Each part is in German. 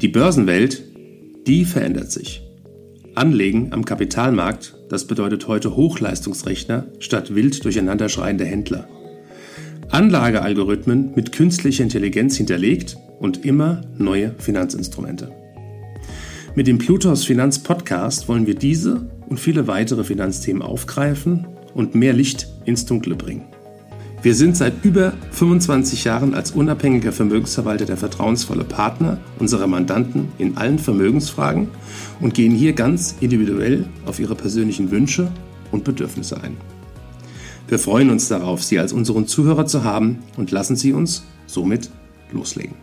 Die Börsenwelt, die verändert sich. Anlegen am Kapitalmarkt, das bedeutet heute Hochleistungsrechner statt wild durcheinanderschreiende Händler. Anlagealgorithmen mit künstlicher Intelligenz hinterlegt und immer neue Finanzinstrumente. Mit dem Plutos Finanz Podcast wollen wir diese und viele weitere Finanzthemen aufgreifen und mehr Licht ins Dunkle bringen. Wir sind seit über 25 Jahren als unabhängiger Vermögensverwalter der vertrauensvolle Partner unserer Mandanten in allen Vermögensfragen und gehen hier ganz individuell auf ihre persönlichen Wünsche und Bedürfnisse ein. Wir freuen uns darauf, Sie als unseren Zuhörer zu haben und lassen Sie uns somit loslegen.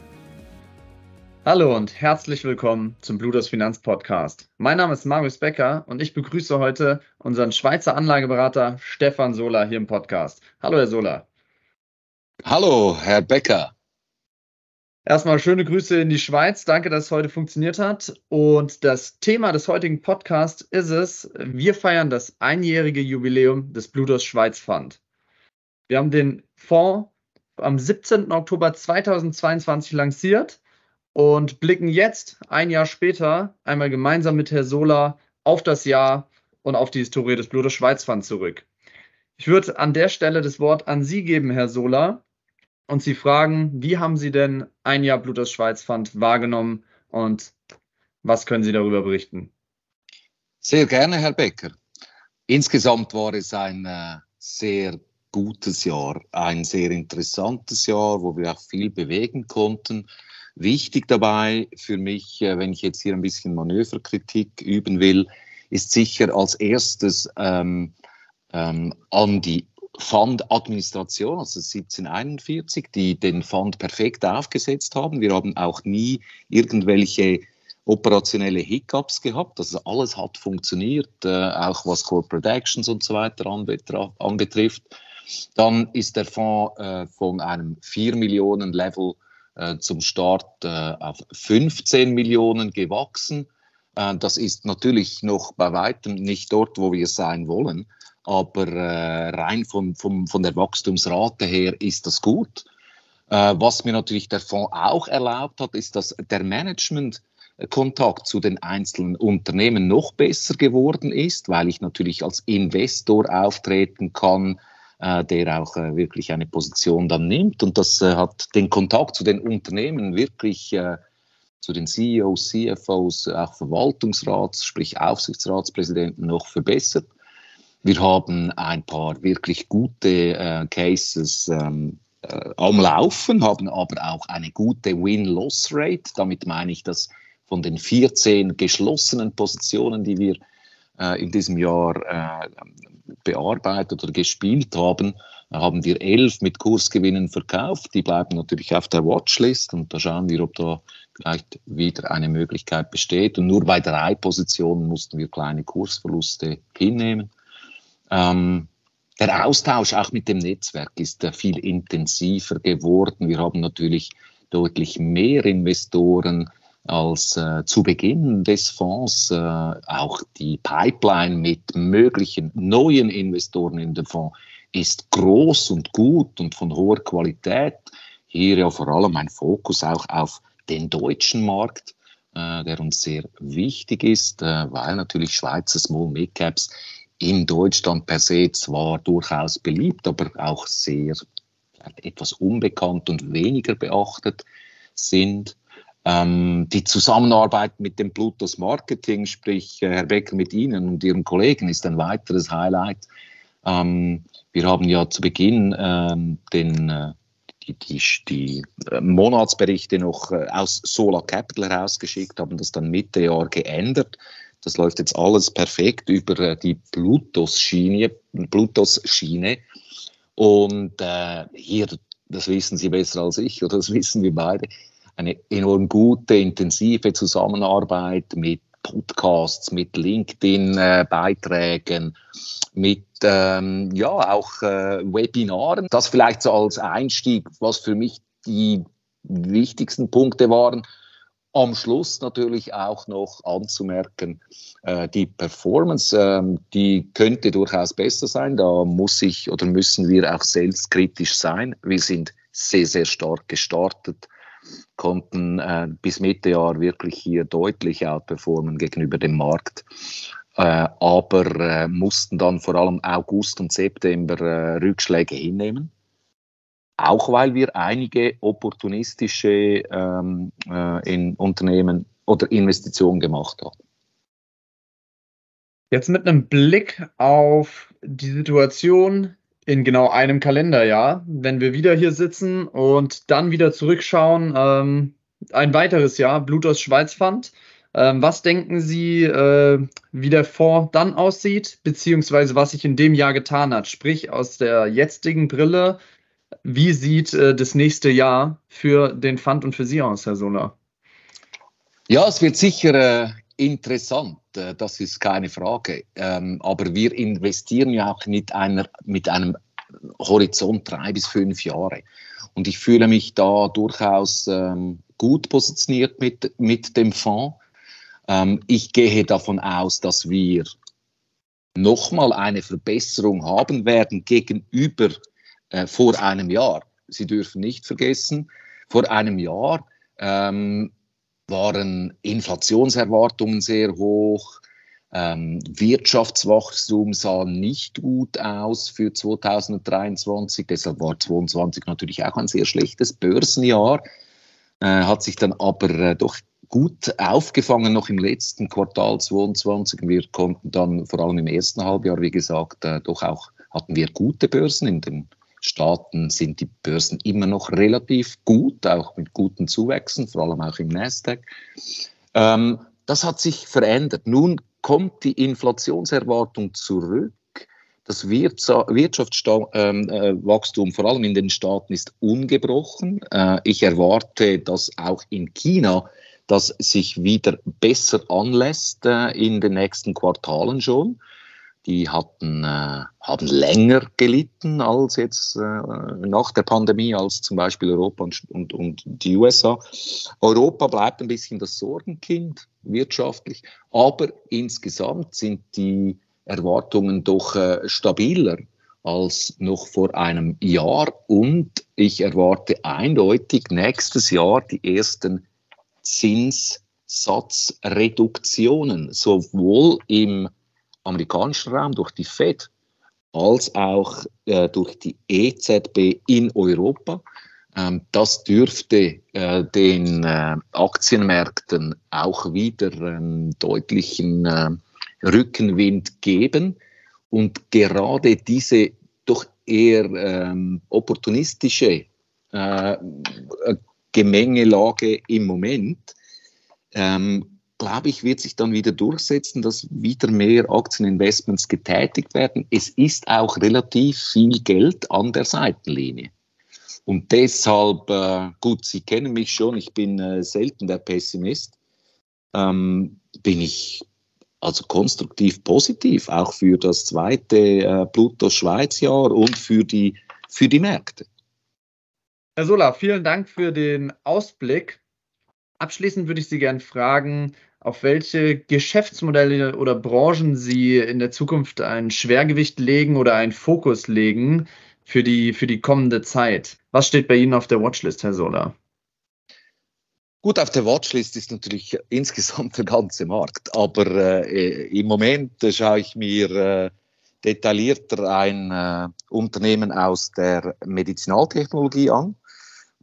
Hallo und herzlich willkommen zum Bluters Finanz Podcast. Mein Name ist Marius Becker und ich begrüße heute unseren Schweizer Anlageberater Stefan Sola hier im Podcast. Hallo, Herr Sola. Hallo, Herr Becker. Erstmal schöne Grüße in die Schweiz. Danke, dass es heute funktioniert hat. Und das Thema des heutigen Podcasts ist es, wir feiern das einjährige Jubiläum des Bluters Schweiz Fund. Wir haben den Fonds am 17. Oktober 2022 lanciert und blicken jetzt, ein Jahr später, einmal gemeinsam mit Herr Sola auf das Jahr und auf die Historie des Blutes Schweizfund zurück. Ich würde an der Stelle das Wort an Sie geben, Herr Sola, und Sie fragen, wie haben Sie denn ein Jahr Bluters Schweizfund wahrgenommen und was können Sie darüber berichten? Sehr gerne, Herr Becker. Insgesamt war es ein äh, sehr gutes Jahr, ein sehr interessantes Jahr, wo wir auch viel bewegen konnten. Wichtig dabei für mich, äh, wenn ich jetzt hier ein bisschen Manöverkritik üben will, ist sicher als erstes ähm, ähm, an die Fund-Administration, also 1741, die den Fund perfekt aufgesetzt haben. Wir haben auch nie irgendwelche operationelle Hiccups gehabt. Also alles hat funktioniert, äh, auch was Corporate Actions und so weiter anbetrifft. Dann ist der Fonds äh, von einem 4 Millionen Level äh, zum Start äh, auf 15 Millionen gewachsen. Äh, das ist natürlich noch bei weitem nicht dort, wo wir sein wollen, aber rein von, von, von der Wachstumsrate her ist das gut. was mir natürlich der Fonds auch erlaubt hat, ist, dass der Management-Kontakt zu den einzelnen Unternehmen noch besser geworden ist, weil ich natürlich als Investor auftreten kann, äh, der auch äh, wirklich eine Position dann nimmt. Und das äh, hat den Kontakt zu den Unternehmen wirklich äh, zu den CEOs, CFOs, auch Verwaltungsrats, sprich Aufsichtsratspräsidenten noch verbessert. Wir haben ein paar wirklich gute äh, Cases ähm, äh, am Laufen, haben aber auch eine gute Win-Loss-Rate. Damit meine ich, dass von den 14 geschlossenen Positionen, die wir äh, in diesem Jahr äh, bearbeitet oder gespielt haben, haben wir elf mit Kursgewinnen verkauft. Die bleiben natürlich auf der Watchlist und da schauen wir, ob da vielleicht wieder eine Möglichkeit besteht. Und nur bei drei Positionen mussten wir kleine Kursverluste hinnehmen. Ähm, der Austausch auch mit dem Netzwerk ist äh, viel intensiver geworden. Wir haben natürlich deutlich mehr Investoren als äh, zu Beginn des Fonds äh, auch die Pipeline mit möglichen neuen Investoren in den Fonds ist groß und gut und von hoher Qualität. Hier ja vor allem ein Fokus auch auf den deutschen Markt, äh, der uns sehr wichtig ist, äh, weil natürlich Schweizer Small Mid Caps in Deutschland per se zwar durchaus beliebt, aber auch sehr etwas unbekannt und weniger beachtet sind. Ähm, die Zusammenarbeit mit dem Plutos Marketing, sprich äh, Herr Becker mit Ihnen und Ihren Kollegen, ist ein weiteres Highlight. Ähm, wir haben ja zu Beginn ähm, den, äh, die, die, die äh, Monatsberichte noch äh, aus Solar Capital herausgeschickt, haben das dann Mitte Jahr geändert. Das läuft jetzt alles perfekt über äh, die Plutos-Schiene. Plutos. Und äh, hier, das wissen Sie besser als ich, oder das wissen wir beide, eine enorm gute, intensive Zusammenarbeit mit Podcasts, mit LinkedIn-Beiträgen, mit ähm, ja auch äh, Webinaren. Das vielleicht so als Einstieg, was für mich die wichtigsten Punkte waren. Am Schluss natürlich auch noch anzumerken, äh, die Performance, äh, die könnte durchaus besser sein. Da muss ich oder müssen wir auch selbstkritisch sein. Wir sind sehr, sehr stark gestartet konnten äh, bis Mitte Jahr wirklich hier deutlich outperformen gegenüber dem Markt. Äh, aber äh, mussten dann vor allem August und September äh, Rückschläge hinnehmen. Auch weil wir einige opportunistische ähm, äh, in Unternehmen oder Investitionen gemacht haben. Jetzt mit einem Blick auf die Situation in genau einem Kalenderjahr, wenn wir wieder hier sitzen und dann wieder zurückschauen, ähm, ein weiteres Jahr, Blutos Schweiz Fund. Ähm, was denken Sie, äh, wie der Fonds dann aussieht, beziehungsweise was sich in dem Jahr getan hat? Sprich, aus der jetzigen Brille, wie sieht äh, das nächste Jahr für den Fund und für Sie aus, Herr Sola? Ja, es wird sicher äh, interessant, äh, das ist keine Frage. Ähm, aber wir investieren ja auch mit, einer, mit einem Horizont drei bis fünf Jahre. Und ich fühle mich da durchaus ähm, gut positioniert mit, mit dem Fonds. Ähm, ich gehe davon aus, dass wir nochmal eine Verbesserung haben werden gegenüber äh, vor einem Jahr. Sie dürfen nicht vergessen, vor einem Jahr ähm, waren Inflationserwartungen sehr hoch, ähm, Wirtschaftswachstum sah nicht gut aus für 2023, deshalb war 2022 natürlich auch ein sehr schlechtes Börsenjahr, äh, hat sich dann aber äh, doch gut aufgefangen noch im letzten Quartal 22. Wir konnten dann vor allem im ersten Halbjahr, wie gesagt, äh, doch auch hatten wir gute Börsen. In den Staaten sind die Börsen immer noch relativ gut, auch mit guten Zuwächsen, vor allem auch im Nasdaq. Ähm, das hat sich verändert. Nun kommt die Inflationserwartung zurück. Das Wirtschaftswachstum, ähm, äh, vor allem in den Staaten, ist ungebrochen. Äh, ich erwarte, dass auch in China das sich wieder besser anlässt äh, in den nächsten Quartalen schon. Die hatten, äh, haben länger gelitten als jetzt äh, nach der Pandemie, als zum Beispiel Europa und, und, und die USA. Europa bleibt ein bisschen das Sorgenkind wirtschaftlich, aber insgesamt sind die Erwartungen doch äh, stabiler als noch vor einem Jahr und ich erwarte eindeutig nächstes Jahr die ersten Zinssatzreduktionen, sowohl im amerikanischen Raum durch die Fed als auch äh, durch die EZB in Europa. Ähm, das dürfte äh, den äh, Aktienmärkten auch wieder einen deutlichen äh, Rückenwind geben. Und gerade diese doch eher ähm, opportunistische äh, Gemengelage im Moment, ähm, glaube ich, wird sich dann wieder durchsetzen, dass wieder mehr Aktieninvestments getätigt werden. Es ist auch relativ viel Geld an der Seitenlinie. Und deshalb, äh, gut, Sie kennen mich schon, ich bin äh, selten der Pessimist, ähm, bin ich also konstruktiv positiv, auch für das zweite äh, Pluto-Schweiz-Jahr und für die, für die Märkte. Herr Sola, vielen Dank für den Ausblick. Abschließend würde ich Sie gerne fragen, auf welche Geschäftsmodelle oder Branchen Sie in der Zukunft ein Schwergewicht legen oder einen Fokus legen für die, für die kommende Zeit. Was steht bei Ihnen auf der Watchlist, Herr Sola? Gut, auf der Watchlist ist natürlich insgesamt der ganze Markt, aber äh, im Moment äh, schaue ich mir äh, detaillierter ein äh, Unternehmen aus der Medizinaltechnologie an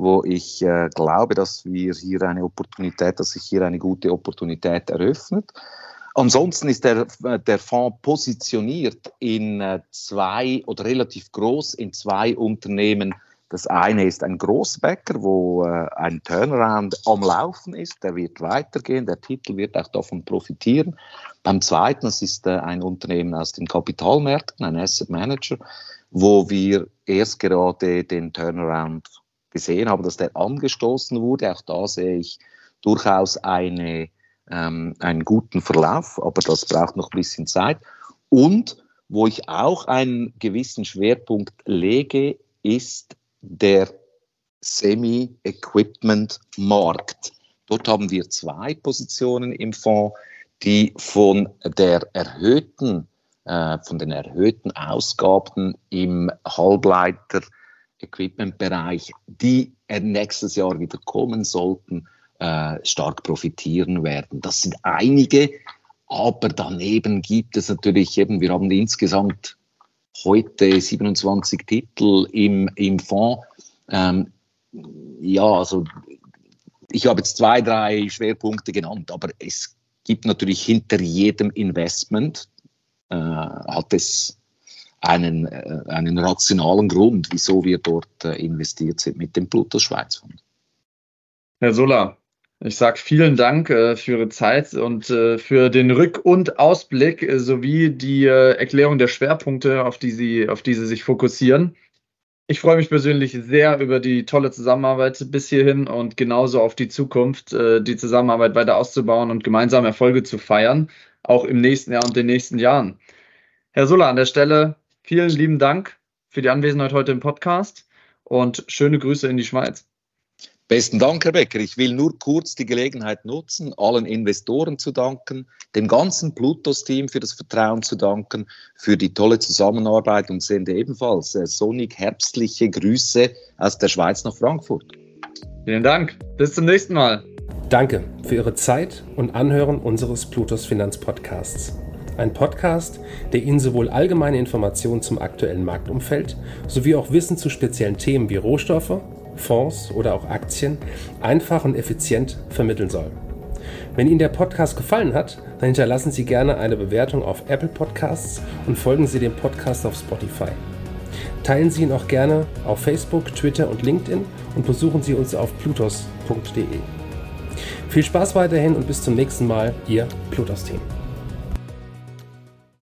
wo ich äh, glaube, dass wir hier eine Opportunität, dass sich hier eine gute Opportunität eröffnet. Ansonsten ist der, der Fonds positioniert in äh, zwei oder relativ groß in zwei Unternehmen. Das eine ist ein Großbäcker, wo äh, ein Turnaround am Laufen ist. Der wird weitergehen. Der Titel wird auch davon profitieren. Beim zweiten, das ist äh, ein Unternehmen aus den Kapitalmärkten, ein Asset Manager, wo wir erst gerade den Turnaround gesehen habe, dass der angestoßen wurde. Auch da sehe ich durchaus eine, ähm, einen guten Verlauf, aber das braucht noch ein bisschen Zeit. Und wo ich auch einen gewissen Schwerpunkt lege, ist der Semi-Equipment-Markt. Dort haben wir zwei Positionen im Fonds, die von der erhöhten, äh, von den erhöhten Ausgaben im Halbleiter Equipment-Bereich, die nächstes Jahr wieder kommen sollten, äh, stark profitieren werden. Das sind einige, aber daneben gibt es natürlich eben, wir haben insgesamt heute 27 Titel im, im Fonds. Ähm, ja, also ich habe jetzt zwei, drei Schwerpunkte genannt, aber es gibt natürlich hinter jedem Investment, äh, hat es einen, äh, einen rationalen Grund, wieso wir dort äh, investiert sind mit dem Plutus Schweiz. Herr Sola, ich sage vielen Dank äh, für Ihre Zeit und äh, für den Rück- und Ausblick äh, sowie die äh, Erklärung der Schwerpunkte, auf die, Sie, auf die Sie sich fokussieren. Ich freue mich persönlich sehr über die tolle Zusammenarbeit bis hierhin und genauso auf die Zukunft, äh, die Zusammenarbeit weiter auszubauen und gemeinsam Erfolge zu feiern, auch im nächsten Jahr und den nächsten Jahren. Herr Sulla, an der Stelle vielen lieben Dank für die Anwesenheit heute im Podcast und schöne Grüße in die Schweiz. Besten Dank, Herr Becker. Ich will nur kurz die Gelegenheit nutzen, allen Investoren zu danken, dem ganzen Plutos-Team für das Vertrauen zu danken, für die tolle Zusammenarbeit und sende ebenfalls äh, sonnig herbstliche Grüße aus der Schweiz nach Frankfurt. Vielen Dank. Bis zum nächsten Mal. Danke für Ihre Zeit und Anhören unseres Plutos Finanzpodcasts. Ein Podcast, der Ihnen sowohl allgemeine Informationen zum aktuellen Marktumfeld sowie auch Wissen zu speziellen Themen wie Rohstoffe, Fonds oder auch Aktien einfach und effizient vermitteln soll. Wenn Ihnen der Podcast gefallen hat, dann hinterlassen Sie gerne eine Bewertung auf Apple Podcasts und folgen Sie dem Podcast auf Spotify. Teilen Sie ihn auch gerne auf Facebook, Twitter und LinkedIn und besuchen Sie uns auf plutos.de. Viel Spaß weiterhin und bis zum nächsten Mal, Ihr Plutos-Team.